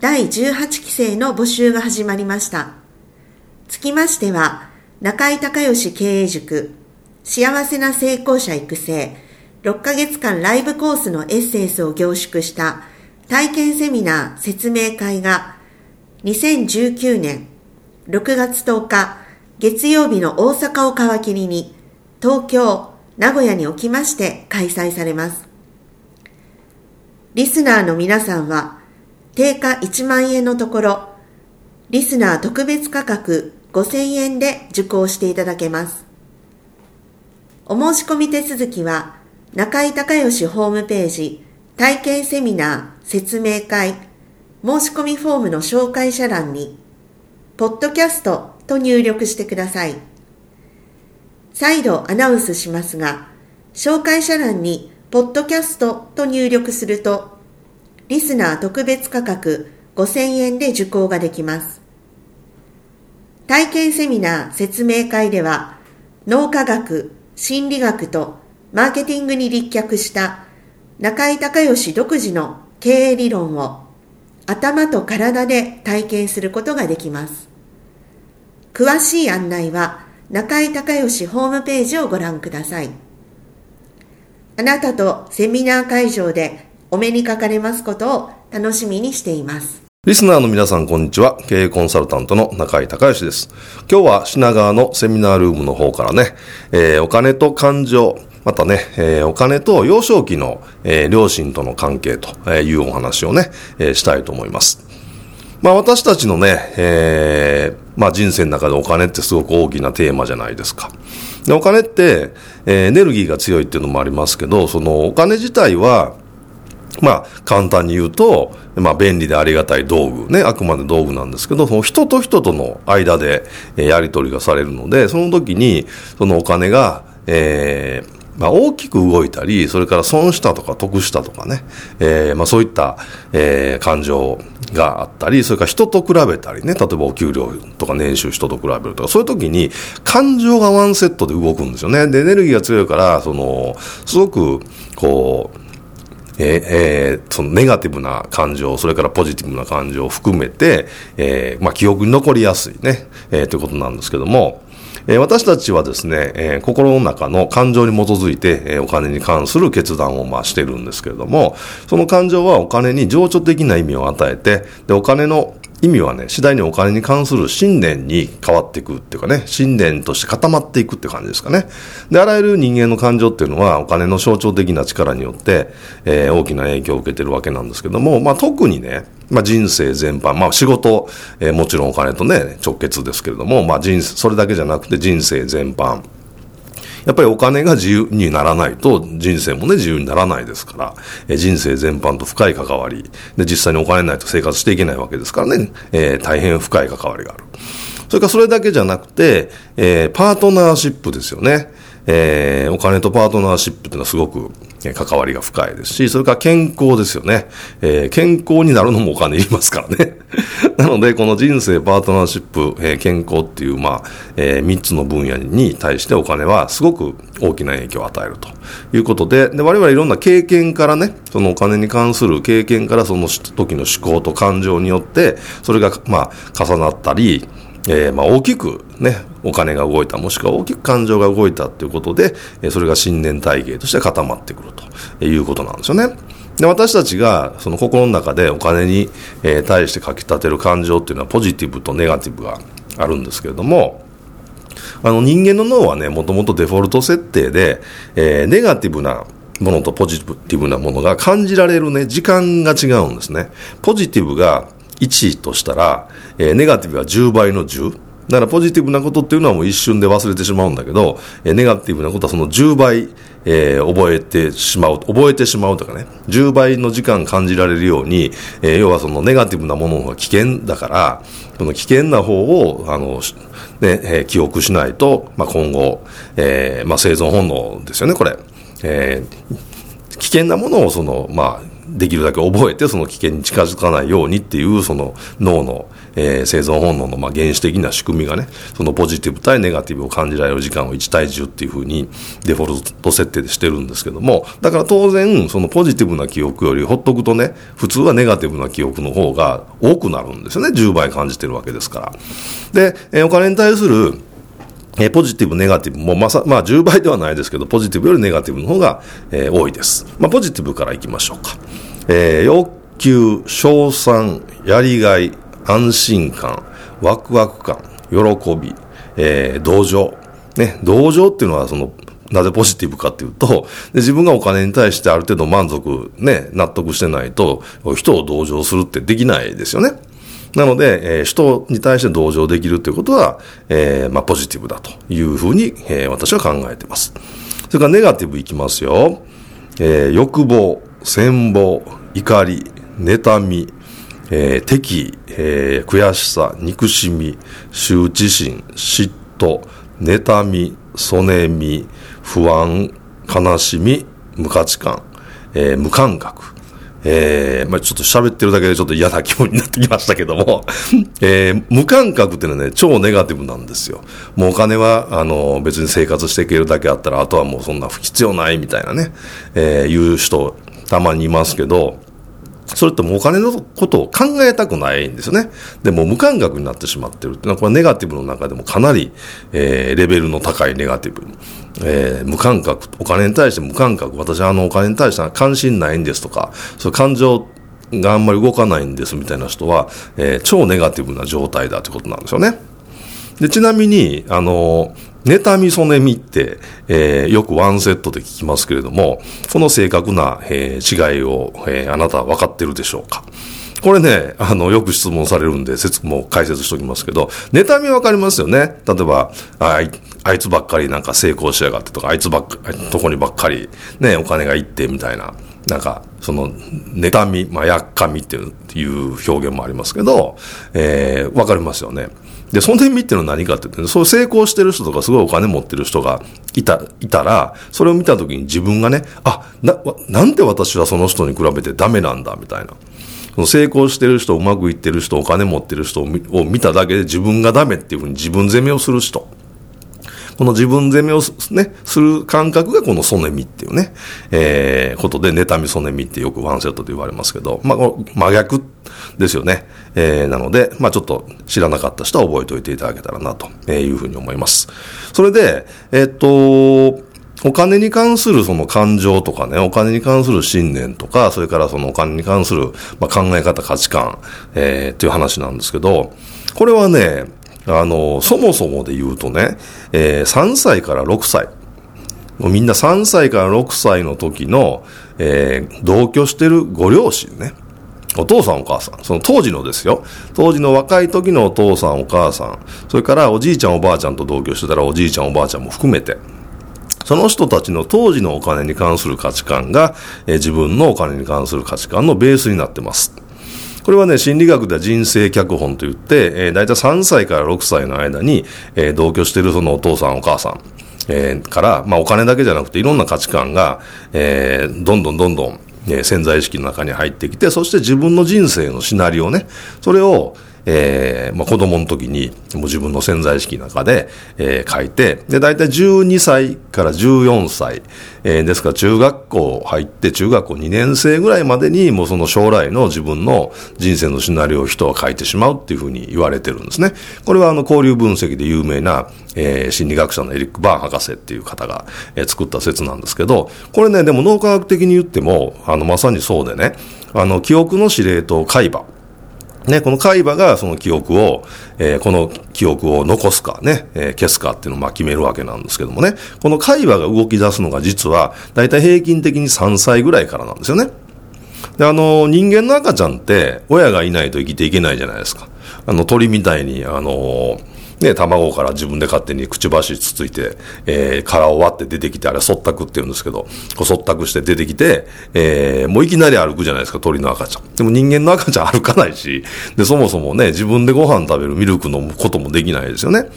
第18期生の募集が始まりました。つきましては、中井隆義経営塾幸せな成功者育成6ヶ月間ライブコースのエッセンスを凝縮した体験セミナー説明会が2019年6月10日月曜日の大阪を皮切りに東京、名古屋におきまして開催されます。リスナーの皆さんは、定価1万円のところ、リスナー特別価格5000円で受講していただけます。お申し込み手続きは、中井隆義ホームページ、体験セミナー、説明会、申し込みフォームの紹介者欄に、ポッドキャストと入力してください。再度アナウンスしますが、紹介者欄にポッドキャストと入力すると、リスナー特別価格5000円で受講ができます。体験セミナー説明会では、脳科学、心理学とマーケティングに立脚した中井隆義独自の経営理論を頭と体で体験することができます。詳しい案内は中井隆義ホームページをご覧ください。あなたとセミナー会場でお目にかかれますことを楽しみにしています。リスナーの皆さん、こんにちは。経営コンサルタントの中井隆義です。今日は品川のセミナールームの方からね、えー、お金と感情、またね、えー、お金と幼少期の、えー、両親との関係というお話をね、えー、したいと思います。まあ私たちのね、えー、まあ人生の中でお金ってすごく大きなテーマじゃないですか。で、お金って、えー、エネルギーが強いっていうのもありますけど、そのお金自体は、まあ、簡単に言うと、まあ、便利でありがたい道具ね、あくまで道具なんですけど、その人と人との間で、えやり取りがされるので、その時に、そのお金が、えー、まあ、大きく動いたり、それから損したとか得したとかね、えー、まあ、そういった、えー、感情があったり、それから人と比べたりね、例えばお給料とか年収人と比べるとか、そういう時に感情がワンセットで動くんですよね。で、エネルギーが強いから、その、すごく、こう、えー、そのネガティブな感情、それからポジティブな感情を含めて、えー、まあ、記憶に残りやすいね、えー、ということなんですけども、え、私たちはですね、え、心の中の感情に基づいて、え、お金に関する決断をまあしてるんですけれども、その感情はお金に情緒的な意味を与えて、で、お金の意味はね、次第にお金に関する信念に変わっていくっていうかね、信念として固まっていくって感じですかね。で、あらゆる人間の感情っていうのは、お金の象徴的な力によって、えー、大きな影響を受けてるわけなんですけども、まあ特にね、まあ人生全般、まあ仕事、えー、もちろんお金とね、直結ですけれども、まあ人生、それだけじゃなくて人生全般、やっぱりお金が自由にならないと人生もね自由にならないですから、え人生全般と深い関わり、で実際にお金ないと生活していけないわけですからね、えー、大変深い関わりがある。それからそれだけじゃなくて、えー、パートナーシップですよね。えー、お金とパートナーシップっていうのはすごく関わりが深いですし、それから健康ですよね。えー、健康になるのもお金いりますからね。なので、この人生、パートナーシップ、えー、健康っていう、まあ、えー、3つの分野に対してお金はすごく大きな影響を与えるということで、で、我々いろんな経験からね、そのお金に関する経験からその時の思考と感情によって、それが、まあ、重なったり、えー、まあ大きくね、お金が動いた、もしくは大きく感情が動いたということで、それが信念体系として固まってくるということなんですよね。で私たちがその心の中でお金に、え、対して書き立てる感情っていうのはポジティブとネガティブがあるんですけれども、あの人間の脳はね、もともとデフォルト設定で、えー、ネガティブなものとポジティブなものが感じられるね、時間が違うんですね。ポジティブが1としたら、えー、ネガティブは10倍の10。だからポジティブなことっていうのはもう一瞬で忘れてしまうんだけど、え、ネガティブなことはその10倍、えー、覚えてしまう、覚えてしまうとかね、10倍の時間感じられるように、えー、要はそのネガティブなものが危険だから、その危険な方を、あの、ね、えー、記憶しないと、まあ、今後、え、まあ、生存本能ですよね、これ。え、危険なものをその、まあ、できるだけ覚えて、その危険に近づかないようにっていう、その脳の、えー、生存本能の、まあ、原始的な仕組みがね、そのポジティブ対ネガティブを感じられる時間を1対10っていうふうに、デフォルト設定でしてるんですけども、だから当然、そのポジティブな記憶よりほっとくとね、普通はネガティブな記憶の方が多くなるんですよね。10倍感じてるわけですから。で、えー、お金に対する、え、ポジティブ、ネガティブも、まさ、まあ、10倍ではないですけど、ポジティブよりネガティブの方が、えー、多いです。まあ、ポジティブからいきましょうか。えー、欲求、賞賛、やりがい、安心感、ワクワク感、喜び、えー、同情。ね、同情っていうのは、その、なぜポジティブかっていうと、で自分がお金に対してある程度満足、ね、納得してないと、人を同情するってできないですよね。なので、えー、人に対して同情できるということは、えー、まあ、ポジティブだというふうに、えー、私は考えています。それからネガティブいきますよ。えー、欲望、羨望、怒り、妬み、えー、敵、えー、悔しさ、憎しみ、羞恥心、嫉妬、妬み、そねみ、不安、悲しみ、無価値観、えー、無感覚、えー、まあちょっと喋ってるだけでちょっと嫌な気分になってきましたけども、えー、無感覚っていうのはね、超ネガティブなんですよ。もうお金は、あの、別に生活していけるだけあったら、あとはもうそんな不必要ないみたいなね、えー、言う人、たまにいますけど、それってもうお金のことを考えたくないんですよね。でも無感覚になってしまってるっていうのは、これネガティブの中でもかなり、えー、レベルの高いネガティブ。えー、無感覚、お金に対して無感覚、私はあのお金に対しては関心ないんですとか、そういう感情があんまり動かないんですみたいな人は、えー、超ネガティブな状態だということなんですよね。で、ちなみに、あの、妬み、そねみって、えー、よくワンセットで聞きますけれども、この正確な、えー、違いを、えー、あなたは分かってるでしょうかこれね、あの、よく質問されるんで、説も解説しておきますけど、妬みわかりますよね。例えば、ああいつばっかりなんか成功しやがってとか、あいつばっかり、とこにばっかり、ね、お金がいってみたいな。なんか、その、妬み、まあ、やっかみっていう表現もありますけど、えー、わかりますよね。で、その点見っていうのは何かって言って、そう成功してる人とかすごいお金持ってる人がいた、いたら、それを見た時に自分がね、あ、な、なんで私はその人に比べてダメなんだ、みたいな。その成功してる人、うまくいってる人、お金持ってる人を見ただけで自分がダメっていうふうに自分責めをする人。この自分責めをね、する感覚がこのソネミっていうね、えー、ことで、妬みソネミってよくワンセットで言われますけど、まあ、真逆ですよね。えー、なので、まあ、ちょっと知らなかった人は覚えておいていただけたらな、というふうに思います。それで、えー、っと、お金に関するその感情とかね、お金に関する信念とか、それからそのお金に関する、まあ、考え方、価値観、えー、っていう話なんですけど、これはね、あの、そもそもで言うとね、えー、3歳から6歳。もうみんな3歳から6歳の時の、えー、同居してるご両親ね。お父さんお母さん。その当時のですよ。当時の若い時のお父さんお母さん。それからおじいちゃんおばあちゃんと同居してたらおじいちゃんおばあちゃんも含めて。その人たちの当時のお金に関する価値観が、えー、自分のお金に関する価値観のベースになってます。これはね、心理学では人生脚本といって、えー、大体3歳から6歳の間に、えー、同居しているそのお父さんお母さん、えー、から、まあお金だけじゃなくていろんな価値観が、えー、どんどんどんどん、えー、潜在意識の中に入ってきて、そして自分の人生のシナリオね、それを、えー、まあ、子供の時に、もう自分の潜在意識の中で、えー、書いて、で、大体12歳から14歳、えー、ですから中学校入って、中学校2年生ぐらいまでに、もうその将来の自分の人生のシナリオを人は書いてしまうっていうふうに言われてるんですね。これはあの、交流分析で有名な、えー、心理学者のエリック・バーン博士っていう方が、えー、作った説なんですけど、これね、でも脳科学的に言っても、あの、まさにそうでね、あの、記憶の司令塔海馬。ね、この海馬がその記憶を、えー、この記憶を残すかね、えー、消すかっていうのをまあ決めるわけなんですけどもね、この海馬が動き出すのが実は、だいたい平均的に3歳ぐらいからなんですよね。で、あの、人間の赤ちゃんって、親がいないと生きていけないじゃないですか。あの、鳥みたいに、あのね、卵から自分で勝手にくちばしつついて、えー、殻を割って出てきて、あれ、そったくって言うんですけど、こう、そったくして出てきて、えー、もういきなり歩くじゃないですか、鳥の赤ちゃん。でも人間の赤ちゃん歩かないし、で、そもそもね、自分でご飯食べるミルク飲むこともできないですよね。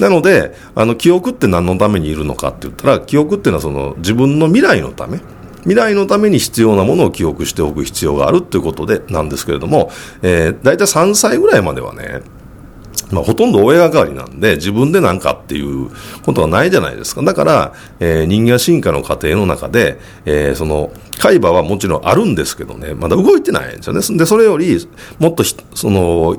なので、あの、記憶って何のためにいるのかって言ったら、記憶っていうのはその、自分の未来のため、未来のために必要なものを記憶しておく必要があるということで、なんですけれども、えー、大体3歳ぐらいまではね、まあ、ほとんど親がかりなんで、自分で何かっていうことはないじゃないですか。だから、えー、人間進化の過程の中で、えー、その、海馬はもちろんあるんですけどね、まだ動いてないんですよね。で、それより、もっとその、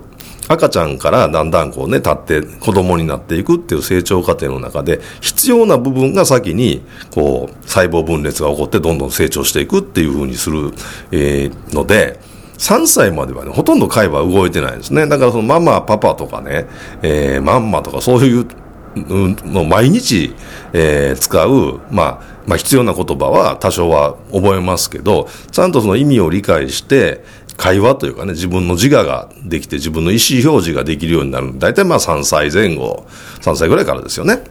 赤ちゃんからだんだんこうね、立って子供になっていくっていう成長過程の中で、必要な部分が先に、こう、細胞分裂が起こってどんどん成長していくっていうふうにする、えー、ので、3歳まではね、ほとんど海馬は動いてないですね。だからそのママ、パパとかね、えー、マンマとかそういうの毎日、えー、使う、まあ、まあ必要な言葉は多少は覚えますけど、ちゃんとその意味を理解して、会話というかね、自分の自我ができて自分の意思表示ができるようになる。大体まあ3歳前後、3歳ぐらいからですよね。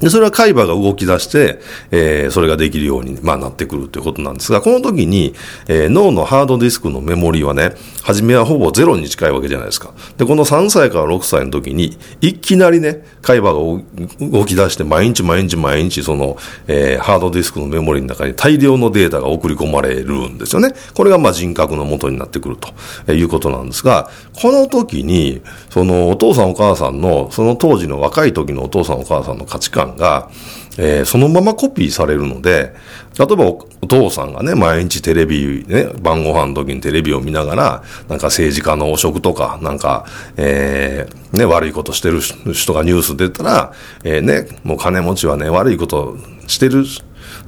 で、それは海馬が動き出して、えー、それができるように、まあ、なってくるということなんですが、この時に、えー、脳のハードディスクのメモリーはね、初めはほぼゼロに近いわけじゃないですか。で、この3歳から6歳の時に、いきなりね、海馬が動き出して、毎日毎日毎日、その、えー、ハードディスクのメモリの中に大量のデータが送り込まれるんですよね。これが、まあ、人格の元になってくるということなんですが、この時に、その、お父さんお母さんの、その当時の若い時のお父さんお母さんの価値観が、えー、そのままコピーされるので、例えばお父さんがね、毎日テレビ、ね、晩ご飯の時にテレビを見ながら、なんか政治家の汚職とか、なんか、えー、ね、悪いことしてる人がニュース出たら、えー、ね、もう金持ちはね、悪いことしてる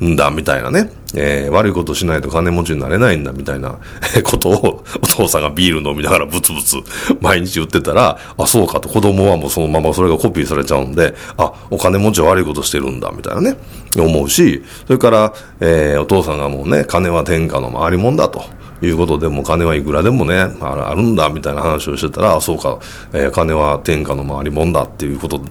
んだ、みたいなね。えー、悪いことしないと金持ちになれないんだ、みたいなことを、お父さんがビール飲みながらブツブツ毎日言ってたら、あ、そうかと、子供はもうそのままそれがコピーされちゃうんで、あ、お金持ちは悪いことしてるんだ、みたいなね、思うし、それから、えー、お父さんがもうね、金は天下の回りもんだと。いうことでも金はいくらでもね、あるんだみたいな話をしてたら、そうか、えー、金は天下の回りもんだっていうことに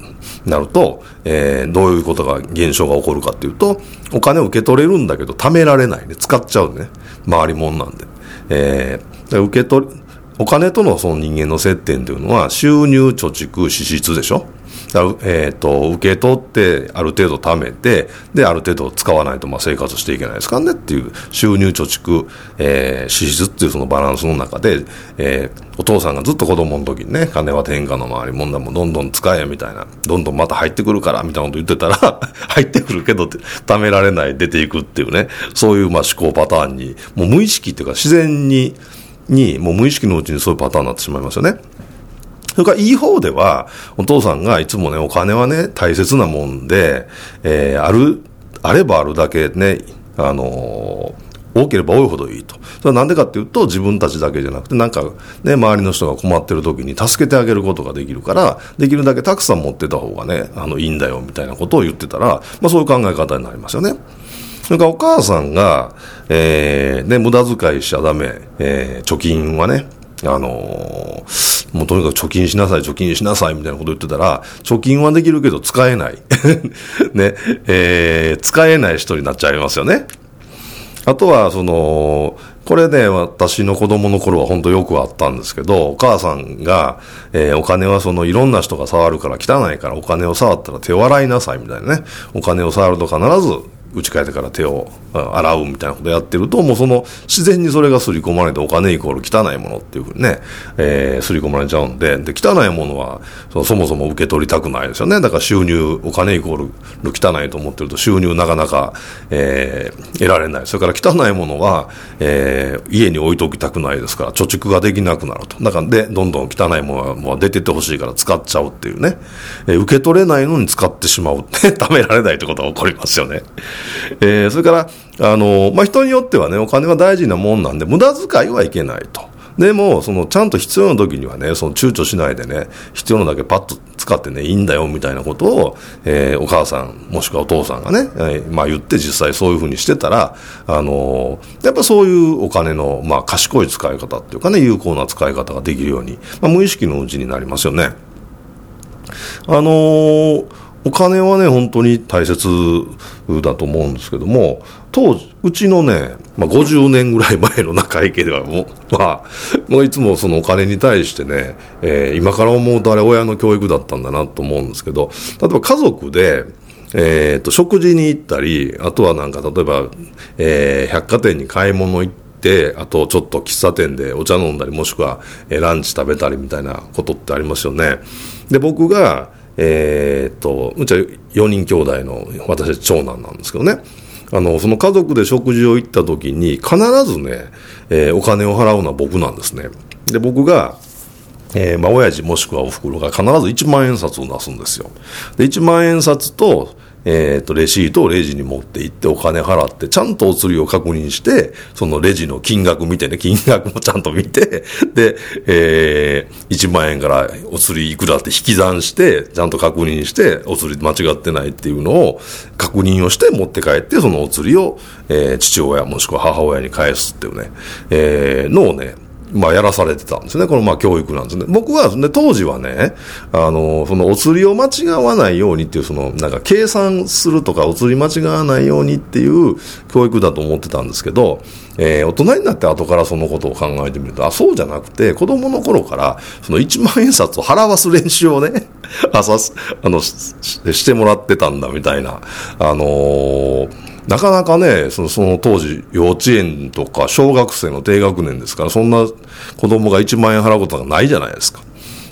なると、えー、どういうことが、現象が起こるかっていうと、お金を受け取れるんだけど、貯められないね。使っちゃうね。回りもんなんで。えー、受け取、お金とのその人間の接点というのは、収入、貯蓄、支出でしょ？えっ、ー、と、受け取って、ある程度貯めて、で、ある程度使わないと、まあ、生活していけないですからねっていう、収入、貯蓄、えー、支出っていうそのバランスの中で、えー、お父さんがずっと子供の時にね、金は天下の周り、もんだもんどんどん使えみたいな、どんどんまた入ってくるから、みたいなこと言ってたら 入ってくるけどって、貯められない、出ていくっていうね、そういう、まあ、思考パターンに、もう無意識っていうか、自然に、に、もう無意識のうちにそういうパターンになってしまいますよね。それからいい方では、お父さんがいつもね、お金はね、大切なもんで、えー、ある、あればあるだけね、あのー多ければ多いほどいいと。それはなんでかっていうと、自分たちだけじゃなくて、なんかね、周りの人が困ってる時に助けてあげることができるから、できるだけたくさん持ってた方がね、あの、いいんだよ、みたいなことを言ってたら、まあそういう考え方になりますよね。それからお母さんが、えー、ね、無駄遣いしちゃダメ、えー、貯金はね、あのー、もうとにかく貯金しなさい、貯金しなさい、みたいなこと言ってたら、貯金はできるけど使えない。ね、えー、使えない人になっちゃいますよね。あとは、その、これね、私の子供の頃は本当よくあったんですけど、お母さんが、えー、お金はそのいろんな人が触るから汚いからお金を触ったら手を洗いなさいみたいなね。お金を触ると必ず家帰ってから手を洗うみたいなことやってると、もうその自然にそれが刷り込まれてお金イコール汚いものっていうふうにね、えー、刷り込まれちゃうんで、で、汚いものはそそもそも受け取りたくないですよね。だから収入、お金イコール汚いと思ってると収入なかなか、えー、得られない。それから汚いものは、えー、家に置いときたくないですから、貯蓄ができなくなると。だからで、どんどん汚いものはもう出てってほしいから使っちゃうっていうね。えー、受け取れないのに使ってしまうって、貯められないってことが起こりますよね。えー、それから、あの、まあ、人によってはね、お金は大事なもんなんで、無駄遣いはいけないと。でも、その、ちゃんと必要な時にはね、その躊躇しないでね、必要なだけパッと使ってね、いいんだよ、みたいなことを、えー、お母さん、もしくはお父さんがね、えー、まあ言って実際そういうふうにしてたら、あのー、やっぱそういうお金の、まあ賢い使い方っていうかね、有効な使い方ができるように、まあ無意識のうちになりますよね。あのーお金はね、本当に大切だと思うんですけども、当時、うちのね、まあ、50年ぐらい前の中井家ではもう、まあ、もういつもそのお金に対してね、えー、今から思うとあれ親の教育だったんだなと思うんですけど、例えば家族で、えっ、ー、と、食事に行ったり、あとはなんか、例えば、えー、百貨店に買い物行って、あとちょっと喫茶店でお茶飲んだり、もしくは、ランチ食べたりみたいなことってありますよね。で、僕が、えー、っと、うちは4人兄弟の、私長男なんですけどね。あの、その家族で食事を行った時に、必ずね、えー、お金を払うのは僕なんですね。で、僕が、えー、まあ、親父もしくはお袋が必ず1万円札を出すんですよ。で、1万円札と、えっ、ー、と、レシートをレジに持って行ってお金払って、ちゃんとお釣りを確認して、そのレジの金額見てね、金額もちゃんと見て、で、えー、1万円からお釣りいくらって引き算して、ちゃんと確認して、お釣り間違ってないっていうのを確認をして持って帰って、そのお釣りを、えー、父親もしくは母親に返すっていうね、えー、のをね、まあ、やらされてたんですね。この、まあ、教育なんですね。僕は、ね、当時はね、あの、その、お釣りを間違わないようにっていう、その、なんか、計算するとか、お釣り間違わないようにっていう教育だと思ってたんですけど、えー、大人になって後からそのことを考えてみると、あ、そうじゃなくて、子供の頃から、その1万円札を払わす練習をね、朝、あの、してもらってたんだ、みたいな、あのーなかなかね、そのその当時、幼稚園とか小学生の低学年ですから、そんな子供が1万円払うことがないじゃないですか。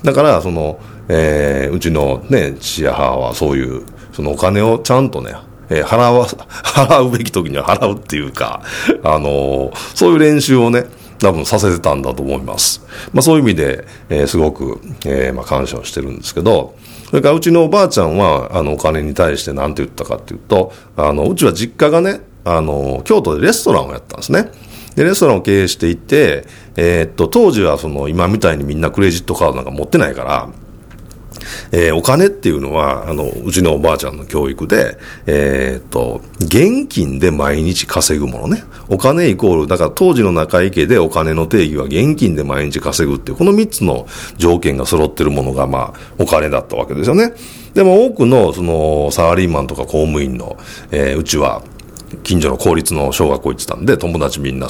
だから、その、えー、うちのね、父や母はそういう、そのお金をちゃんとね、えー、払わ、払うべき時には払うっていうか、あのー、そういう練習をね、多分させてたんだと思います。まあそういう意味で、えー、すごく、えー、まあ感謝をしてるんですけど、それからうちのおばあちゃんは、あの、お金に対して何て言ったかっていうと、あの、うちは実家がね、あの、京都でレストランをやったんですね。で、レストランを経営していて、えー、っと、当時はその、今みたいにみんなクレジットカードなんか持ってないから、えー、お金っていうのは、あの、うちのおばあちゃんの教育で、えー、っと、現金で毎日稼ぐものね。お金イコール、だから当時の中井家でお金の定義は現金で毎日稼ぐっていう、この3つの条件が揃ってるものが、まあ、お金だったわけですよね。でも多くの、その、サラリーマンとか公務員の、えー、うちは、近所の公立の小学校行ってたんで、友達みんな、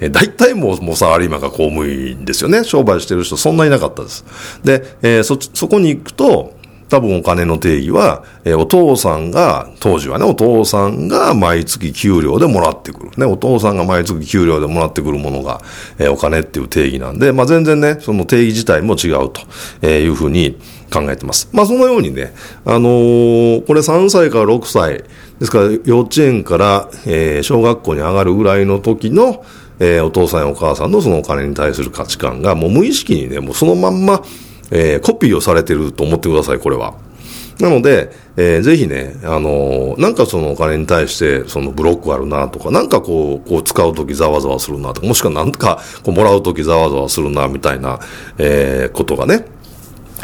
えー、大体もう、もうサラリーマンが公務員ですよね。商売してる人そんないなかったです。で、えー、そ、そこに行くと、多分お金の定義は、えー、お父さんが、当時はね、お父さんが毎月給料でもらってくる。ね、お父さんが毎月給料でもらってくるものが、えー、お金っていう定義なんで、まあ全然ね、その定義自体も違うとえいうふうに考えてます。まあそのようにね、あのー、これ3歳から6歳、ですから幼稚園から、えー、小学校に上がるぐらいの時の、えー、お父さんやお母さんのそのお金に対する価値観がもう無意識にね、もうそのまんま、えー、コピーをされてると思ってください、これは。なので、えー、ぜひね、あのー、なんかそのお金に対して、そのブロックあるなとか、なんかこう、こう使うときざわざわするなとか、もしくはなんかこうもらうときざわざわするなみたいな、えー、ことがね、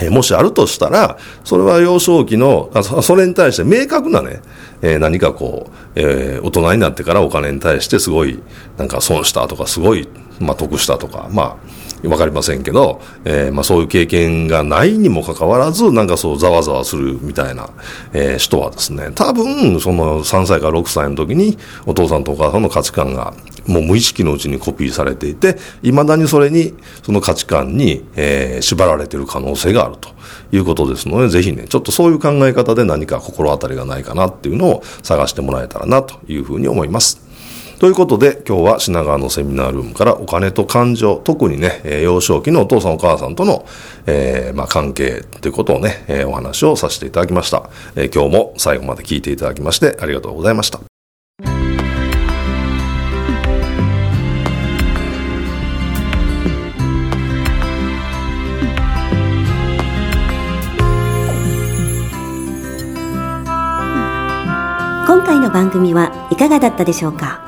えもしあるとしたら、それは幼少期の、それに対して明確なね、えー、何かこう、えー、大人になってからお金に対してすごい、なんか損したとか、すごい、まあ、得したとか、まあ、わかりませんけど、えー、まあそういう経験がないにもかかわらず、なんかそうざわざわするみたいな、えー、人はですね、多分、その3歳から6歳の時にお父さんとお母さんの価値観がもう無意識のうちにコピーされていて、未だにそれに、その価値観に、えー、縛られてる可能性があるということですので、ぜひね、ちょっとそういう考え方で何か心当たりがないかなっていうのを探してもらえたらなというふうに思います。ということで、今日は品川のセミナールームからお金と感情、特にね、幼少期のお父さんお母さんとの、えー、まあ、関係ということをね、えー、お話をさせていただきました、えー、今日も最後まで聞いていただきましてありがとうございました。今回の番組はいかがだったでしょうか？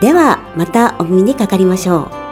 ではまたお耳にかかりましょう。